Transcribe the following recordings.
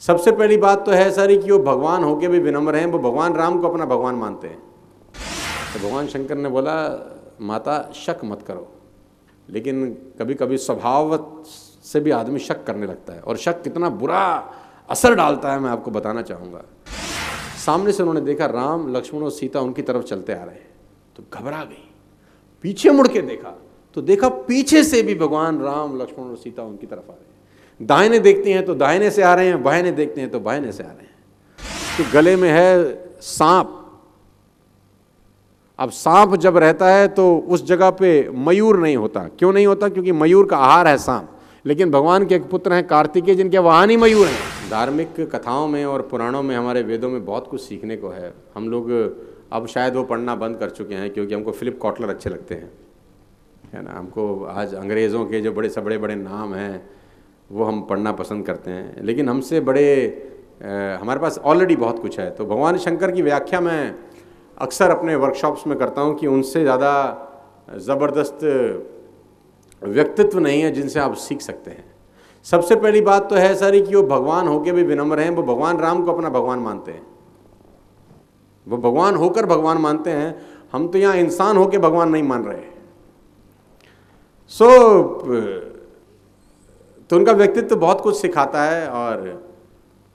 सबसे पहली बात तो है सर कि वो भगवान होके भी विनम्र हैं, वो भगवान राम को अपना भगवान मानते हैं। तो भगवान शंकर ने बोला, माता, शक मत करो। लेकिन कभी कभी स्वभाव से भी आदमी शक करने लगता है और शक कितना बुरा असर डालता है, मैं आपको बताना चाहूँगा। सामने से उन्होंने देखा राम, लक्ष्मण और सीता उनकी तरफ़ चलते आ रहे हैं। तो घबरा गई। पीछे मुड़ के देखा। तो देखा पीछे से भी भगवान राम, लक्ष्मण और सीता उनकी तरफ़ आ रहे हैं। दाहिने देखते हैं तो दाहिने से आ रहे हैं बाहिने देखते हैं तो बाहिने से आ रहे हैं। तो गले में है सांप। अब सांप जब रहता है तो उस जगह पे मयूर नहीं होता। क्यों नहीं होता? क्योंकि मयूर का आहार है सांप। लेकिन भगवान के एक पुत्र हैं कार्तिकेय, जिनके वाहन ही मयूर हैं। धार्मिक कथाओं में और पुराणों में, हमारे वेदों में बहुत कुछ सीखने को है। हम लोग अब शायद वो पढ़ना बंद कर चुके हैं, क्योंकि हमको फिलिप कॉटलर अच्छे लगते हैं। है ना? हमको आज अंग्रेज़ों के जो बड़े से बड़े बड़े नाम हैं वो हम पढ़ना पसंद करते हैं। लेकिन हमसे बड़े आ, हमारे पास ऑलरेडी बहुत कुछ है। तो भगवान शंकर की व्याख्या मैं अक्सर अपने वर्कशॉप्स में करता हूँ कि उनसे ज़्यादा ज़बरदस्त व्यक्तित्व नहीं है जिनसे आप सीख सकते हैं। सबसे पहली बात तो है सर कि वो भगवान होके भी विनम्र हैं। वो भगवान राम को अपना भगवान मानते हैं। वो भगवान होकर भगवान मानते हैं। हम तो यहाँ इंसान होकर भगवान नहीं मान रहे सो so, तो उनका व्यक्तित्व तो बहुत कुछ सिखाता है और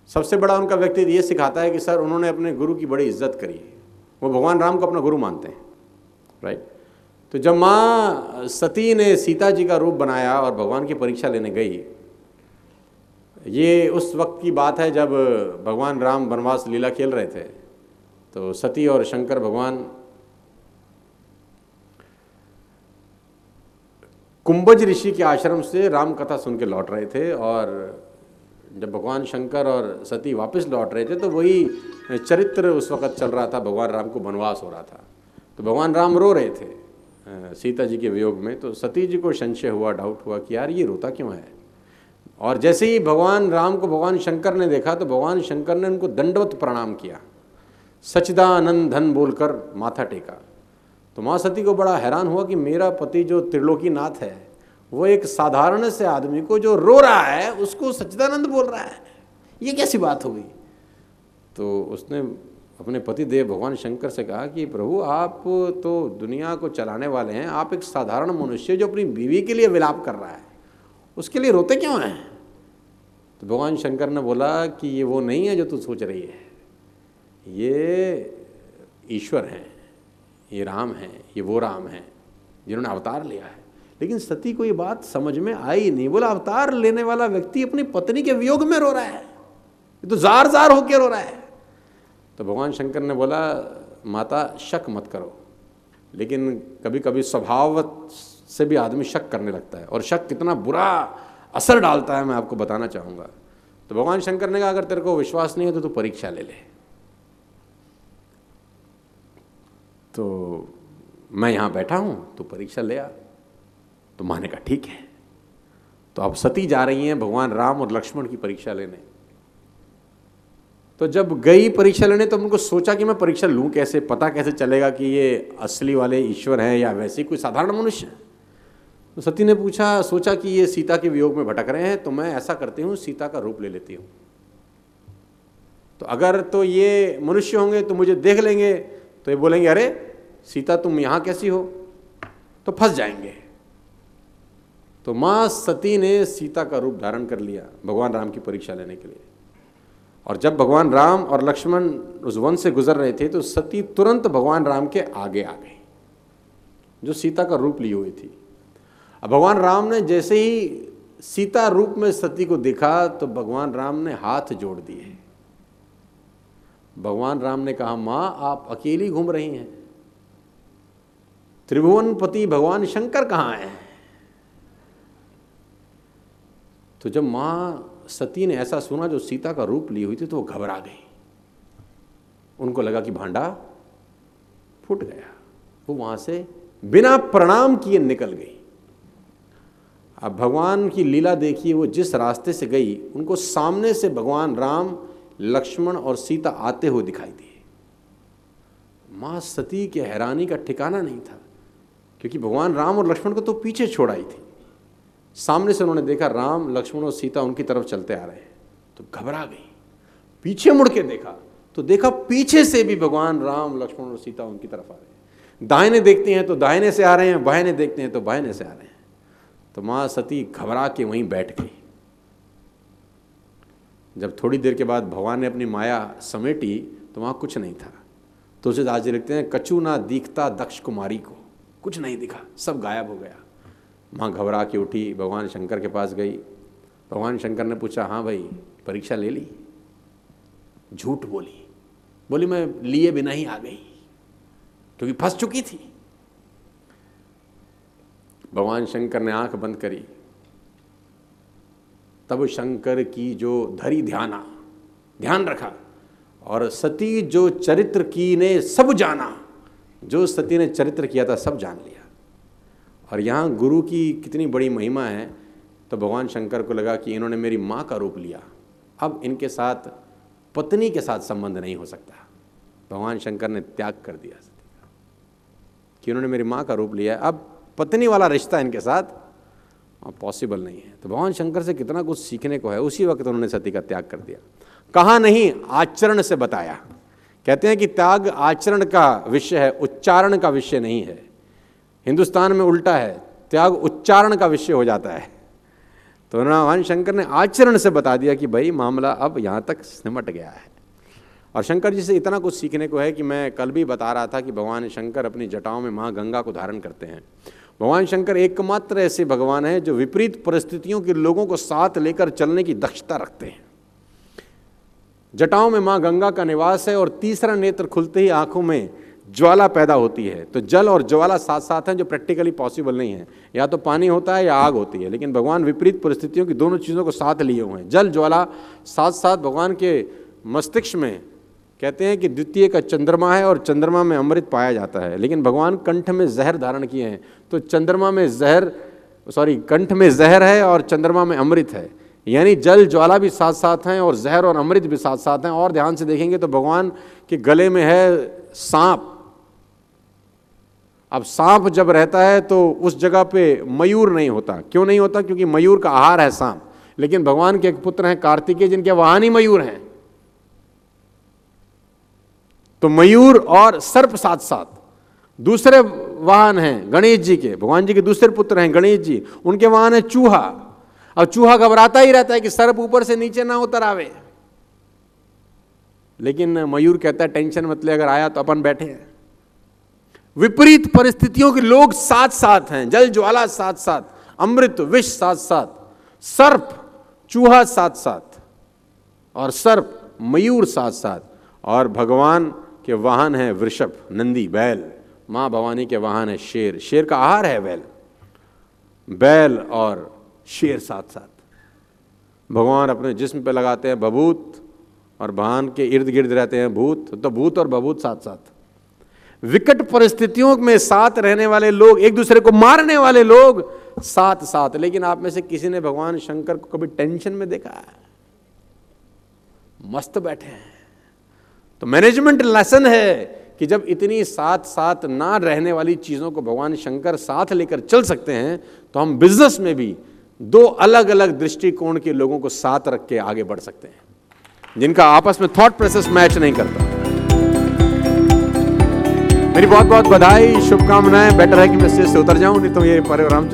सबसे बड़ा उनका व्यक्तित्व ये सिखाता है कि, सर, उन्होंने अपने गुरु की बड़ी इज़्ज़त करी है। वो भगवान राम को अपना गुरु मानते हैं। राइट तो जब माँ सती ने सीता जी का रूप बनाया और भगवान की परीक्षा लेने गई, ये उस वक्त की बात है जब भगवान राम वनवास लीला खेल रहे थे। तो सती और शंकर भगवान कुंभज ऋषि के आश्रम से राम कथा सुन के लौट रहे थे और जब भगवान शंकर और सती वापस लौट रहे थे तो वही चरित्र उस वक़्त चल रहा था, भगवान राम को वनवास हो रहा था। तो भगवान राम रो रहे थे सीता जी के वियोग में। तो सती जी को संशय हुआ डाउट हुआ कि यार ये रोता क्यों है? और जैसे ही भगवान राम को भगवान शंकर ने देखा तो भगवान शंकर ने उनको दंडवत प्रणाम किया। सचिदानंद धन बोलकर माथा टेका। तो माँ सती को बड़ा हैरान हुआ कि मेरा पति जो त्रिलोकी नाथ है, वो एक साधारण से आदमी को जो रो रहा है, उसको सच्चिदानंद बोल रहा है। ये कैसी बात हो गई? तो उसने अपने पति देव भगवान शंकर से कहा कि, प्रभु, आप तो दुनिया को चलाने वाले हैं। आप एक साधारण मनुष्य जो अपनी बीवी के लिए विलाप कर रहा है। उसके लिए रोते क्यों हैं? तो भगवान शंकर ने बोला कि, ये वो नहीं है जो तू सोच रही है। ये ईश्वर हैं। ये राम हैं, ये वो राम हैं, जिन्होंने अवतार लिया है। लेकिन सती को ये बात समझ में आई नहीं। बोला, अवतार लेने वाला व्यक्ति अपनी पत्नी के वियोग में रो रहा है। ये तो जार जार होकर रो रहा है। तो भगवान शंकर ने बोला, माता, शक मत करो। लेकिन कभी कभी स्वभाव से भी आदमी शक करने लगता है। और शक कितना बुरा असर डालता है, मैं आपको बताना चाहूँगा। तो भगवान शंकर ने कहा, अगर तेरे को विश्वास नहीं है तो तू परीक्षा ले ले। तो मैं यहाँ बैठा हूँ तो परीक्षा ले आ। तो माने का ठीक है। तो अब सती जा रही हैं भगवान राम और लक्ष्मण की परीक्षा लेने। तो जब गई परीक्षा लेने तो उनको सोचा कि मैं परीक्षा लूँ कैसे, पता कैसे चलेगा कि ये असली वाले ईश्वर हैं या वैसे कोई साधारण मनुष्य है। तो सती ने पूछा, सोचा कि ये सीता के वियोग में भटक रहे हैं तो मैं ऐसा करती हूँ, सीता का रूप ले लेती हूँ। तो अगर तो ये मनुष्य होंगे तो मुझे देख लेंगे तो ये बोलेंगे, अरे, सीता तुम यहाँ कैसी हो? तो फंस जाएँगे। तो माँ सती ने सीता का रूप धारण कर लिया भगवान राम की परीक्षा लेने के लिए। और जब भगवान राम और लक्ष्मण उस वन से गुजर रहे थे तो सती तुरंत भगवान राम के आगे आ गई, जो सीता का रूप ली हुई थी। अब भगवान राम ने जैसे ही सीता रूप में सती को देखा तो भगवान राम ने हाथ जोड़ दिए। भगवान राम ने कहा, माँ, आप अकेली घूम रही हैं। त्रिभुवनपति भगवान शंकर कहाँ हैं? तो जब माँ सती ने ऐसा सुना जो सीता का रूप ली हुई थी तो वो घबरा गई। उनको लगा कि भांडा फूट गया। वो वहाँ से बिना प्रणाम किए निकल गई। अब भगवान की लीला देखिए, वो जिस रास्ते से गई, उनको सामने से भगवान राम लक्ष्मण और सीता आते हुए दिखाई दिए। माँ सती के हैरानी का ठिकाना नहीं था, क्योंकि भगवान राम और लक्ष्मण को तो पीछे छोड़ाई थी। सामने से उन्होंने देखा राम, लक्ष्मण और सीता उनकी तरफ़ चलते आ रहे हैं तो घबरा गई। पीछे मुड़ के देखा तो देखा पीछे से भी भगवान राम, लक्ष्मण और सीता उनकी तरफ़ आ रहे हैं। दाहिने देखते हैं तो दाहिने से आ रहे हैं बाहिने देखते हैं तो बाहिने से आ रहे हैं। तो माँ सती घबरा के वहीं बैठ गई। जब थोड़ी देर के बाद भगवान ने अपनी माया समेटी तो वहाँ कुछ नहीं था। तो उसे आज लिखते हैं कचू ना दिखता दक्ष कुमारी को। कुछ नहीं दिखा, सब गायब हो गया। माँ घबरा के उठी, भगवान शंकर के पास गई। भगवान शंकर ने पूछा हाँ भाई, परीक्षा ले ली? झूठ बोली। बोली, मैं लिए बिना ही आ गई, क्योंकि फंस चुकी थी। भगवान शंकर ने आँख बंद करी। तब शंकर की जो धरी ध्याना, ध्यान रखा और सती जो चरित्र की ने सब जाना, जो सती ने चरित्र किया था सब जान लिया। और यहाँ गुरु की कितनी बड़ी महिमा है तो भगवान शंकर को लगा कि इन्होंने मेरी माँ का रूप लिया। अब इनके साथ पत्नी के साथ संबंध नहीं हो सकता। भगवान शंकर ने त्याग कर दिया सती का कि उन्होंने मेरी माँ का रूप लिया। अब पत्नी वाला रिश्ता इनके साथ पॉसिबल नहीं है। तो भगवान शंकर से कितना कुछ सीखने को है, उसी वक्त उन्होंने सती का त्याग कर दिया। कहा नहीं, आचरण से बताया। कहते हैं कि त्याग आचरण का विषय है, उच्चारण का विषय नहीं है। हिंदुस्तान में उल्टा है, त्याग उच्चारण का विषय हो जाता है। तो भगवान शंकर ने आचरण से बता दिया कि भाई, मामला अब यहाँ तक सिमट गया है। और शंकर जी से इतना कुछ सीखने को है कि मैं कल भी बता रहा था कि भगवान शंकर अपनी जटाओं में माँ गंगा को धारण करते हैं। भगवान शंकर एकमात्र ऐसे भगवान हैं जो विपरीत परिस्थितियों के लोगों को साथ लेकर चलने की दक्षता रखते हैं। जटाओं में माँ गंगा का निवास है और तीसरा नेत्र खुलते ही आँखों में ज्वाला पैदा होती है। तो जल और ज्वाला साथ साथ हैं जो प्रैक्टिकली पॉसिबल नहीं है। या तो पानी होता है या आग होती है, लेकिन भगवान विपरीत परिस्थितियों की दोनों चीज़ों को साथ लिए हुए हैं। जल, ज्वाला साथ साथ भगवान के मस्तिष्क में कहते हैं कि द्वितीय का चंद्रमा है और चंद्रमा में अमृत पाया जाता है। लेकिन भगवान कंठ में जहर धारण किए हैं। तो चंद्रमा में जहर सॉरी कंठ में जहर है और चंद्रमा में अमृत है। यानी जल ज्वाला भी साथ साथ हैं और जहर और अमृत भी साथ साथ हैं। और ध्यान से देखेंगे तो भगवान के गले में है सांप। अब सांप जब रहता है तो उस जगह पे मयूर नहीं होता। क्यों नहीं होता? क्योंकि मयूर का आहार है सांप। लेकिन भगवान के एक पुत्र हैं कार्तिकेय, जिनके वाहन ही मयूर हैं। तो मयूर और सर्प साथ साथ। दूसरे वाहन हैं, गणेश जी के। भगवान जी के दूसरे पुत्र हैं, गणेश जी। उनके वाहन है चूहा। अब चूहा घबराता ही रहता है कि सर्प ऊपर से नीचे ना उतर आवे। लेकिन मयूर कहता है, टेंशन मतलब अगर आया तो अपन बैठे हैं। विपरीत परिस्थितियों के लोग साथ साथ हैं। जल ज्वाला साथ साथ, अमृत विष साथ साथ, सर्प चूहा साथ साथ, और सर्प मयूर साथ साथ। और भगवान के वाहन है वृषभ, नंदी, बैल। माँ भवानी के वाहन है शेर। शेर का आहार है बैल। बैल और शेर साथ साथ भगवान अपने जिस्म पे लगाते हैं बभूत और वाहन के इर्द गिर्द रहते हैं भूत। तो भूत और बभूत साथ साथ विकट परिस्थितियों में साथ रहने वाले लोग, एक दूसरे को मारने वाले लोग साथ साथ लेकिन आप में से किसी ने भगवान शंकर को कभी टेंशन में देखा है? मस्त बैठे हैं। तो मैनेजमेंट लेसन है कि जब इतनी साथ साथ ना रहने वाली चीज़ों को भगवान शंकर साथ लेकर चल सकते हैं तो हम बिज़नेस में भी दो अलग अलग दृष्टिकोण के लोगों को साथ रख के आगे बढ़ सकते हैं, जिनका आपस में थॉट प्रोसेस मैच नहीं करता। मेरी बहुत बहुत बधाई, शुभकामनाएँ बेटर है कि मैं से उतर जाऊँ, नहीं तो ये प्रोग्राम